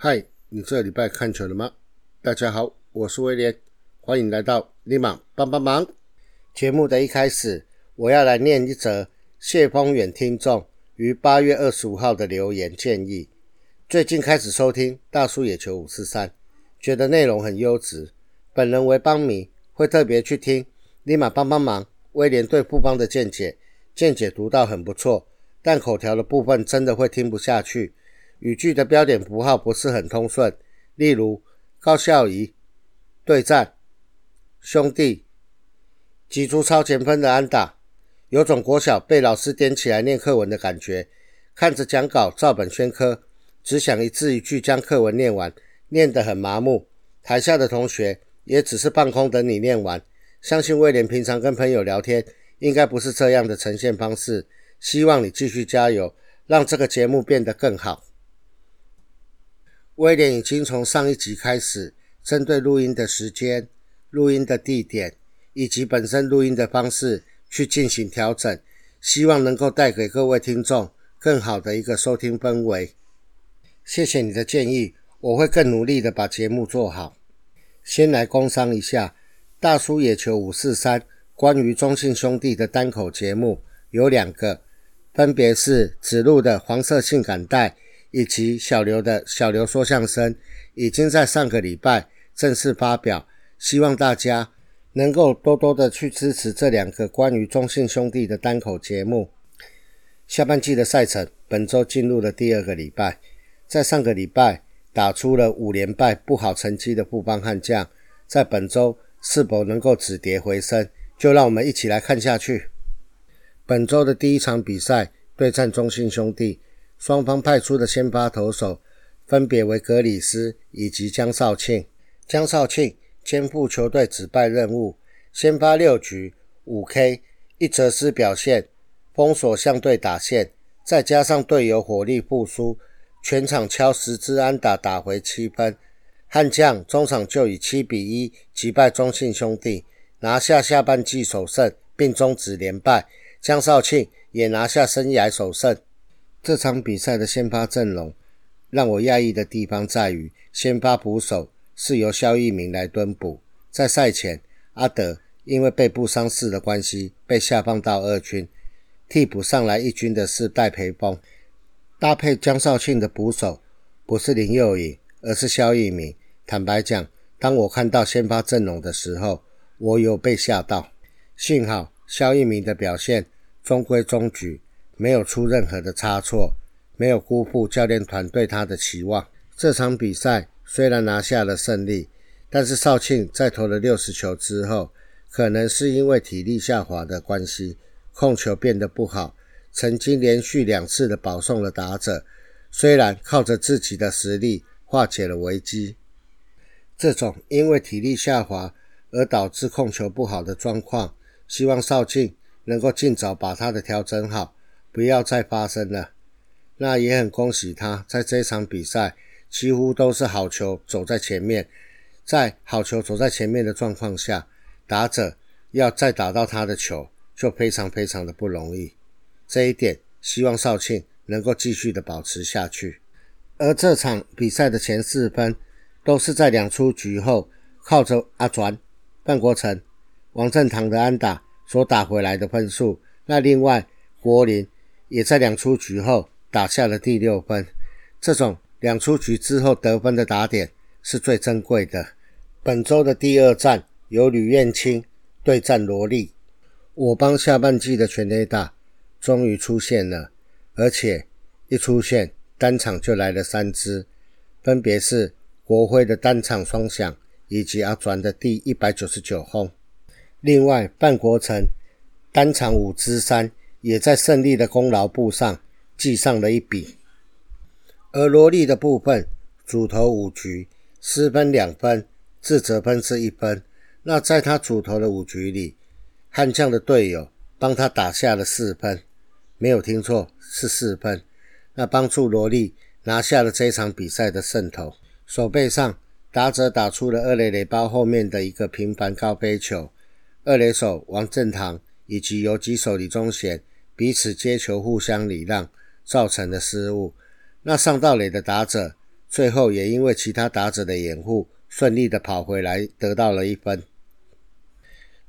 嗨，你这礼拜看球了吗？大家好，我是威廉，欢迎来到立马帮帮忙。节目的一开始，我要来念一则谢峰远听众于八月二十五号的留言建议。最近开始收听大叔野球五四三，觉得内容很优质。本人为邦迷，会特别去听立马帮帮忙。威廉对富邦的见解，见解读到很不错，但口条的部分真的会听不下去。语句的标点符号不是很通顺，例如高孝仪对战兄弟挤出超前分的安打，有种国小被老师点起来念课文的感觉。看着讲稿照本宣科，只想一字一句将课文念完，念得很麻木。台下的同学也只是半空等你念完。相信威廉平常跟朋友聊天，应该不是这样的呈现方式。希望你继续加油，让这个节目变得更好。威廉已经从上一集开始，针对录音的时间、录音的地点以及本身录音的方式去进行调整，希望能够带给各位听众更好的一个收听氛围。谢谢你的建议，我会更努力的把节目做好。先来工商一下，大叔野球五四三关于中信兄弟的单口节目有两个，分别是指路的黄色性感带。以及小刘的小刘说相声，已经在上个礼拜正式发表，希望大家能够多多的去支持这两个关于中信兄弟的单口节目。下半季的赛程本周进入了第二个礼拜，在上个礼拜打出了五连败不好成绩的富邦悍将，在本周是否能够止跌回升，就让我们一起来看下去。本周的第一场比赛对战中信兄弟。双方派出的先发投手分别为格里斯以及江少庆。江少庆肩负球队指败任务，先发六局五 K 一则失表现，封锁相对打线，再加上队友火力复苏，全场敲十支安打打回七分。悍将中场就以七比一击败中信兄弟，拿下下半季首胜，并终止连败。江少庆也拿下生涯首胜。这场比赛的先发阵容让我讶异的地方在于，先发捕手是由肖一鸣来蹲捕。在赛前，阿德因为背部伤势的关系被下放到二军，替补上来一军的是戴培峰，搭配江少庆的捕手不是林佑颖，而是肖一鸣。坦白讲，当我看到先发阵容的时候，我有被吓到。幸好肖一鸣的表现中规中矩。没有出任何的差错，没有辜负教练团对他的期望。这场比赛虽然拿下了胜利，但是少庆在投了六十球之后，可能是因为体力下滑的关系，控球变得不好。曾经连续两次的保送了打者，虽然靠着自己的实力化解了危机，这种因为体力下滑而导致控球不好的状况，希望少庆能够尽早把他的调整好。不要再发生了。那也很恭喜他，在这场比赛几乎都是好球走在前面，在好球走在前面的状况下，打者要再打到他的球就非常非常的不容易。这一点希望少庆能够继续的保持下去。而这场比赛的前四分都是在两出局后，靠着阿传、范国成、王振堂的安打所打回来的分数。那另外国林。也在两出局后打下了第六分。这种两出局之后得分的打点是最珍贵的。本周的第二战由吕燕青对战罗莉。我帮下半季的全垒打终于出现了，而且一出现单场就来了三支，分别是国辉的单场双响以及阿转的第一百九十九轰。另外范国成单场五支三。也在胜利的功劳簿上记上了一笔。而罗莉的部分，主投五局失分两分，自责分是一分。那在他主投的五局里，悍将的队友帮他打下了四分，没有听错，是四分。那帮助罗莉拿下了这场比赛的胜投。手背上打者打出了二垒垒包后面的一个平凡高飞球，二垒手王振堂以及游击手李宗贤。彼此接球，互相礼让，造成的失误。那上道垒的打者最后也因为其他打者的掩护，顺利的跑回来得到了一分。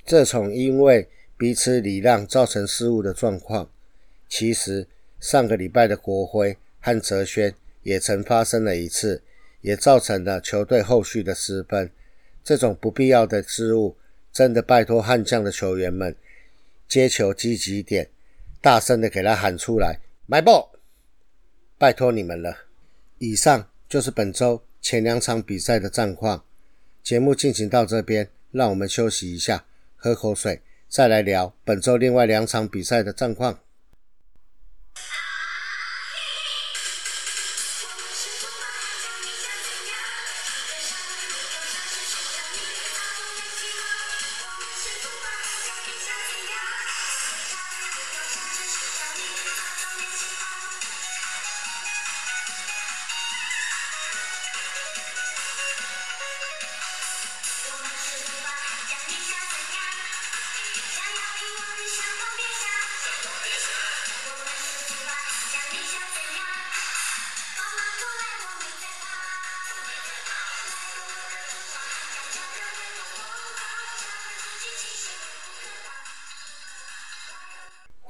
这种因为彼此礼让造成失误的状况，其实上个礼拜的国徽和哲轩也曾发生了一次，也造成了球队后续的失分。这种不必要的失误，真的拜托悍将的球员们接球积极一点，大声的给他喊出来，，My ball，拜托你们了。以上。就是本周前两场比赛的战况。节目进行到这边，让我们休息一下，喝口水，再来聊本周另外两场比赛的战况。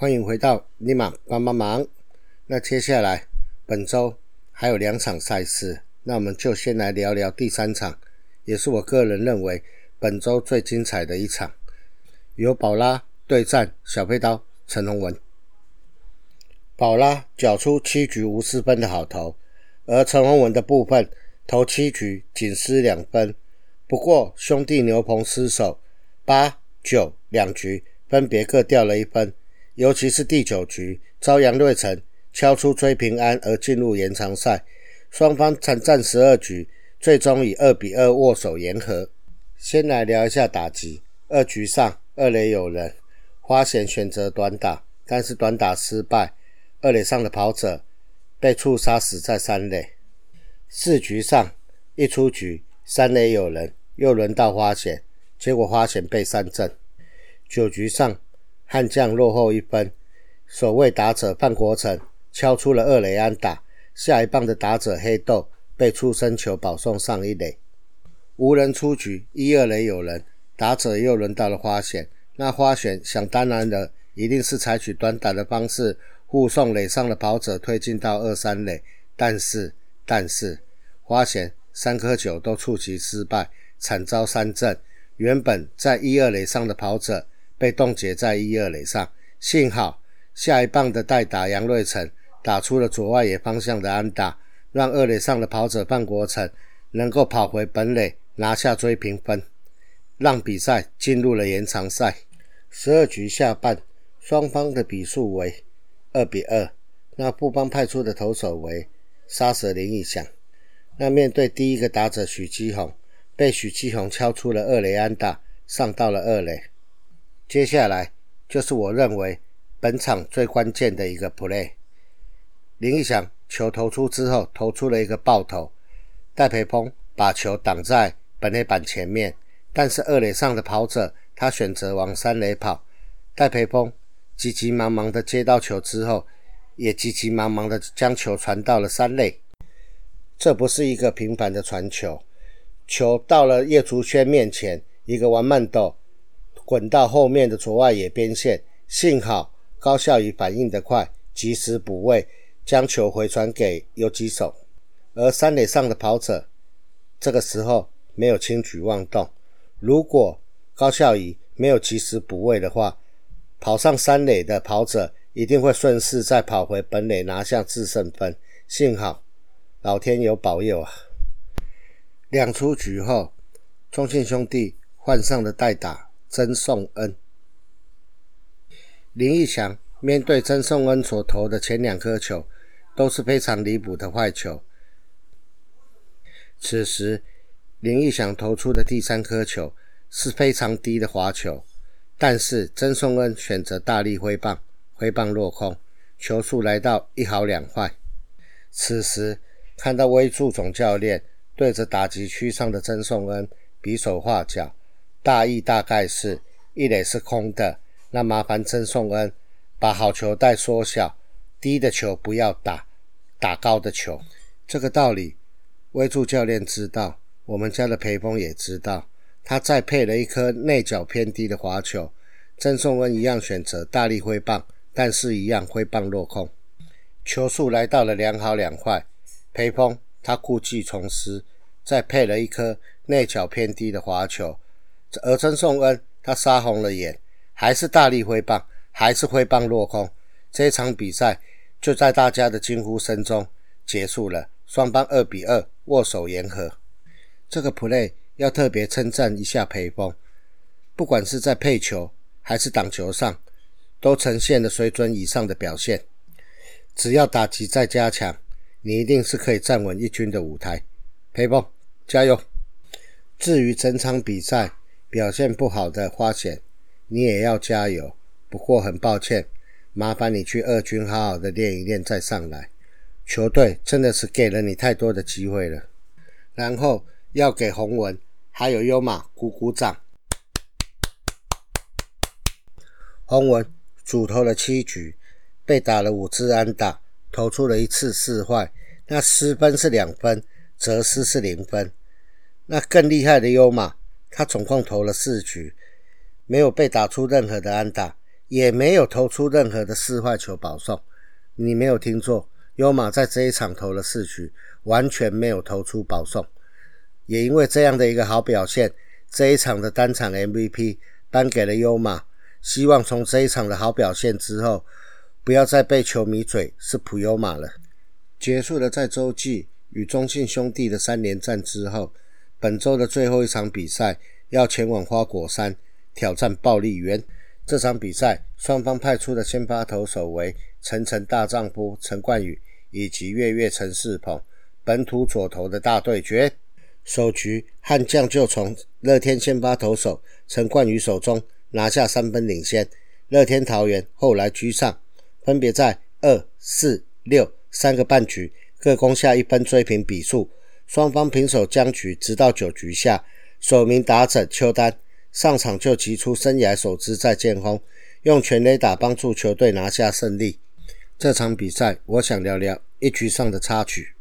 欢迎回到尼玛帮帮忙。那接下来本周还有两场赛事，那我们就先来聊聊第三场，也是我个人认为本周最精彩的一场，由宝拉对战小飞刀陈宏文。宝拉缴出七局无失分的好投，而陈宏文的部分投七局仅失两分。不过兄弟牛棚失手，八九两局分别各掉了一分。尤其是第九局，朝阳瑞成敲出追平安而进入延长赛，双方惨战十二局，最终以二比二握手言和。先来聊一下打击，二局上二垒有人，花贤选择短打，但是短打失败，二垒上的跑者被触杀死在三垒。四局上一出局，三垒有人，又轮到花贤，结果花贤被三振。九局上。悍将落后一分，守卫打者范国成敲出了二垒安打，下一棒的打者黑豆被出生球保送上一垒，无人出局，一二垒有人，打者又轮到了花选，那花选想当然的一定是采取短打的方式护送垒上的跑者推进到二三垒，但是但是花选三颗球都触及失败，惨遭三振，原本在一二垒上的跑者。被冻结在一二垒上，幸好下一棒的代打杨瑞成打出了左外野方向的安打，让二垒上的跑者范国成能够跑回本垒拿下追平分，让比赛进入了延长赛。十二局下半，双方的比数为二比二。那布邦派出的投手为杀蛇林义祥。那面对第一个打者许基宏，被许基宏敲出了二垒安打，上到了二垒。接下来就是我认为本场最关键的一个 play。林义祥球投出之后，投出了一个爆头，戴培峰把球挡在本垒板前面，但是二垒上的跑者他选择往三垒跑，戴培峰急急忙忙的接到球之后，也急急忙忙的将球传到了三垒。这不是一个平凡的传球，球到了叶竹轩面前，一个完慢斗。滚到后面的左外野边线，幸好高孝仪反应得快，及时补位，将球回传给游击手。而三垒上的跑者这个时候没有轻举妄动。如果高孝仪没有及时补位的话，跑上三垒的跑者一定会顺势再跑回本垒拿下制胜分。幸好老天有保佑啊！两出局后，中信兄弟换上了代打。曾颂恩、林义祥面对曾颂恩所投的前两颗球，都是非常离谱的坏球。此时，林义祥投出的第三颗球是非常低的滑球，但是曾颂恩选择大力挥棒，挥棒落空，球速来到一毫两坏。此时，看到威助总教练对着打击区上的曾颂恩比手画脚。大意大概是一垒是空的，那麻烦曾颂恩把好球带缩小，低的球不要打，打高的球。这个道理威助教练知道，我们家的裴峰也知道，他再配了一颗内角偏低的滑球，曾颂恩一样选择大力挥棒，但是一样挥棒落空，球速来到了两好两坏。裴峰他故技重施，再配了一颗内角偏低的滑球，而曾颂恩他杀红了眼，还是大力挥棒，还是挥棒落空。这场比赛就在大家的惊呼声中结束了。双方二比二握手言和，这个 play 要特别称赞一下裴峰，不管是在配球还是挡球上，都呈现了水准以上的表现。只要打击再加强，你一定是可以站稳一军的舞台。裴峰加油！至于整场比赛表现不好的花钱，你也要加油。不过很抱歉，麻烦你去二军好好的练一练再上来。球队真的是给了你太多的机会了，然后要给洪文还有优马鼓鼓掌。洪文主投了七局，被打了五支安打，投出了一次四坏，那失分是两分，责失是零分。那更厉害的优马，他总共投了四局，没有被打出任何的安打，也没有投出任何的四坏球保送。你没有听错。优马在这一场投了四局，完全没有投出保送，也因为这样的一个好表现，这一场的单场 MVP 颁给了优马。希望从这一场的好表现之后，不要再被球迷嘴是普优马了。结束了在洲际与中信兄弟的三连战之后，本周的最后一场比赛要前往花果山挑战暴力猿。这场比赛双方派出的先发投手为陈诚大丈夫陈冠宇。以及月月陈世鹏本土左投的大对决，首局悍将就从乐天先发投手陈冠宇手中拿下三分领先，乐天桃园后来居上，分别在二、四、六三个半局各攻下一分追平比数，双方平手僵局，直到九局下，首名打者邱丹上场就击出生涯首支再见轰，用全垒打帮助球队拿下胜利。这场比赛，我想聊聊一局上的插曲。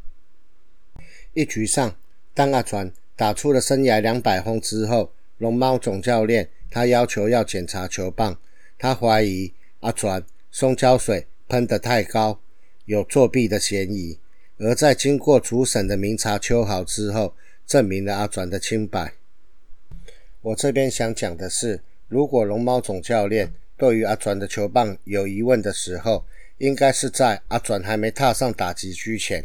一局上，当阿传打出了生涯两百轰之后，龙猫总教练他要求要检查球棒，他怀疑阿传松胶水喷得太高，有作弊的嫌疑。而在经过主审的明察秋毫之后，证明了阿转的清白。我这边想讲的是，如果龙猫总教练对于阿转的球棒有疑问的时候，应该是在阿转还没踏上打击区前，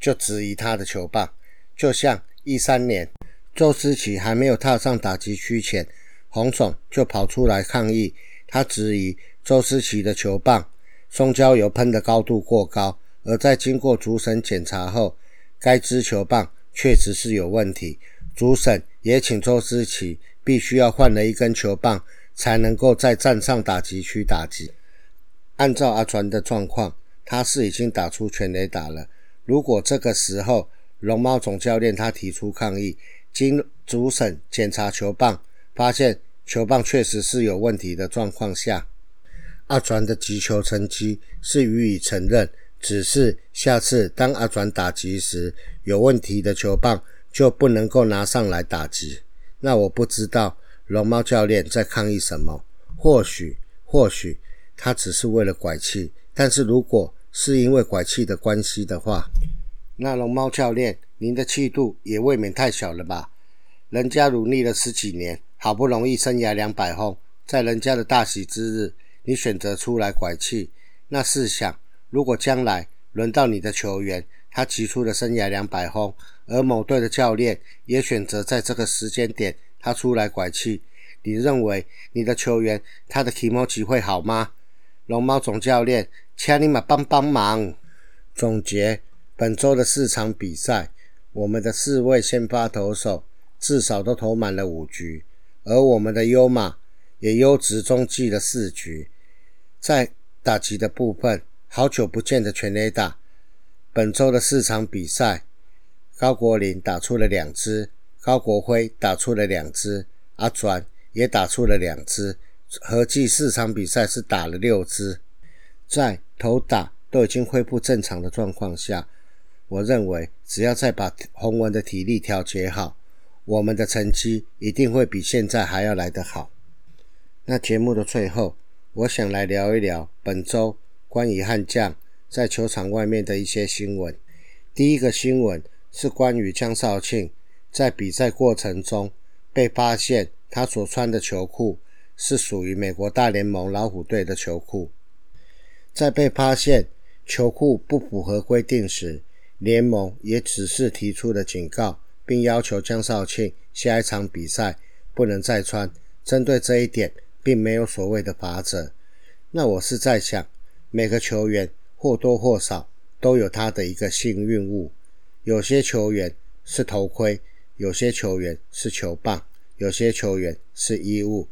就质疑他的球棒，就像一三年周思齐还没有踏上打击区前，洪总就跑出来抗议，他质疑周思齐的球棒松胶油喷的高度过高，而在经过主审检查后，该支球棒确实是有问题，主审也请周思齐必须要换了一根球棒，才能够在站上打击区打击。按照阿传的状况，他是已经打出全垒打了。如果这个时候龙猫总教练他提出抗议，经主审检查球棒，发现球棒确实是有问题的状况下，阿传的击球成绩是予以承认。只是下次当阿传打击时有问题的球棒就不能够拿上来打击。那我不知道龙猫教练在抗议什么，或许，或许。他只是为了拐气，但是如果是因为拐气的关系的话，那龙猫教练，您的气度也未免太小了吧？人家努力了十几年，好不容易生涯两百轰，在人家的大喜之日，你选择出来拐气，那试想，如果将来轮到你的球员，他提出了生涯两百轰，而某队的教练也选择在这个时间点他出来拐气，你认为你的球员他的提莫机会好吗？龙猫总教练，请你们帮帮忙。总结本周的四场比赛，我们的四位先发投手至少都投满了五局，而我们的优马也优质中继了四局。在打击的部分，好久不见的全垒打。本周的四场比赛，高国林打出了两支，高国辉打出了两支，阿转也打出了两支。合计四场比赛是打了六支，在投打都已经恢复正常的状况下，我认为只要再把洪文的体力调节好，我们的成绩一定会比现在还要来得好。那节目的最后，我想来聊一聊本周关于悍将在球场外面的一些新闻。第一个新闻是关于江少庆在比赛过程中被发现他所穿的球裤是属于美国大联盟老虎队的球裤，在被发现球裤不符合规定时，联盟也只是提出了警告，并要求江少庆下一场比赛不能再穿。针对这一点，并没有所谓的法则。那我是在想，每个球员或多或少。都有他的一个幸运物，有些球员是头盔，有些球员是球棒，有些球员是衣物。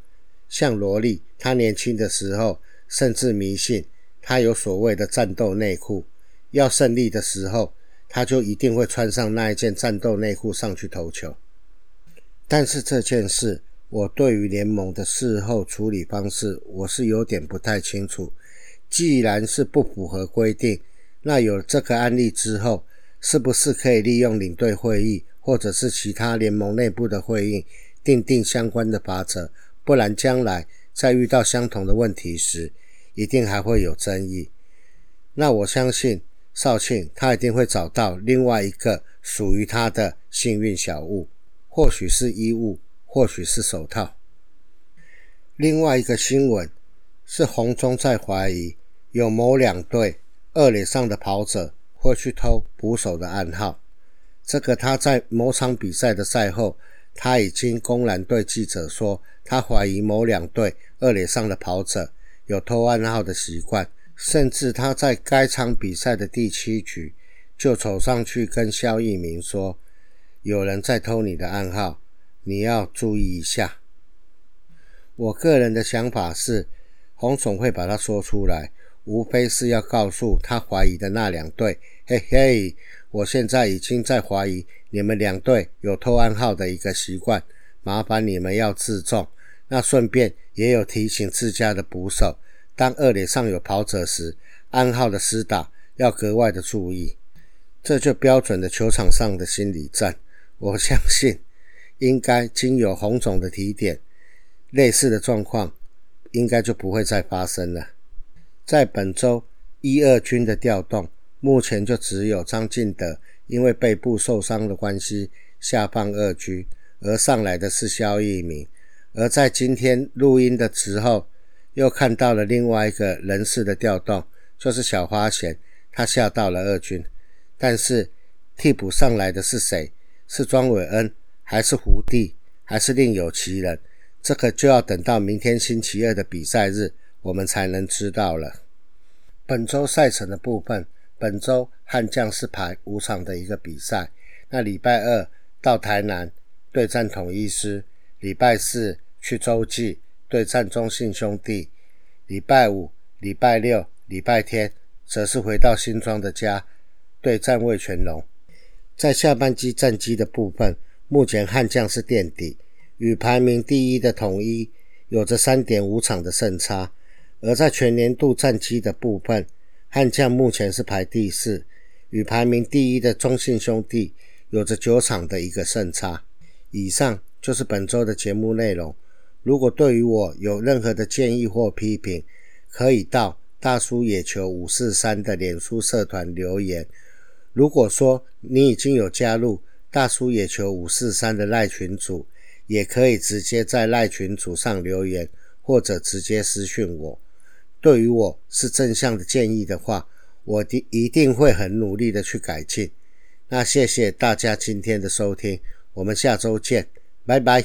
像罗莉，他年轻的时候甚至迷信他有所谓的战斗内裤，要胜利的时候，他就一定会穿上那一件战斗内裤上去投球。但是这件事，我对于联盟的事后处理方式，我是有点不太清楚。既然是不符合规定。那有这个案例之后，是不是可以利用领队会议，或者是其他联盟内部的会议，定定相关的法则？不然将来在遇到相同的问题时，一定还会有争议。那我相信少庆他一定会找到另外一个属于他的幸运小物，或许是衣物，或许是手套。另外一个新闻是红中在怀疑有某两队。二垒上的跑者会去偷捕手的暗号，这个他在某场比赛的赛后，他已经公然对记者说，他怀疑某两队二垒上的跑者有偷暗号的习惯，甚至他在该场比赛的第七局就走上去跟肖一鸣说，有人在偷你的暗号，你要注意一下。我个人的想法是，洪总会把它说出来。无非是要告诉他怀疑的那两队，嘿嘿，我现在已经在怀疑你们两队有偷暗号的一个习惯，麻烦你们要自重。那顺便也有提醒自家的捕手，当二垒上有跑者时，暗号的施打要格外的注意。这就标准的球场上的心理战。我相信，应该经有洪总的提点，类似的状况应该就不会再发生了。在本周一二军的调动，目前就只有张进德因为背部受伤的关系下放二军，而上来的是肖一鸣。而在今天录音的时候，又看到了另外一个人事的调动，就是小花贤他下到了二军，但是替补上来的是谁？是庄伟恩，还是胡弟，还是另有其人？这个就要等到明天星期二的比赛日。我们才能知道了。本周赛程的部分，本周悍将是排五场的一个比赛。那礼拜二到台南对战统一师，礼拜四去洲际对战中信兄弟，礼拜五、礼拜六、礼拜天则是回到新庄的家对战魏全龙。在下半季战绩的部分，目前悍将是垫底，与排名第一的统一有着三点五场的胜差。而在全年度战绩的部分，悍将目前是排第四，与排名第一的中信兄弟有着九场的一个胜差。以上就是本周的节目内容。如果对于我有任何的建议或批评，可以到大叔野球五四三的脸书社团留言。如果说你已经有加入大叔野球五四三的赖群组，也可以直接在赖群组上留言，或者直接私讯我。对于我是正向的建议的话，我的一定会很努力的去改进。那谢谢大家今天的收听，我们下周见，拜拜。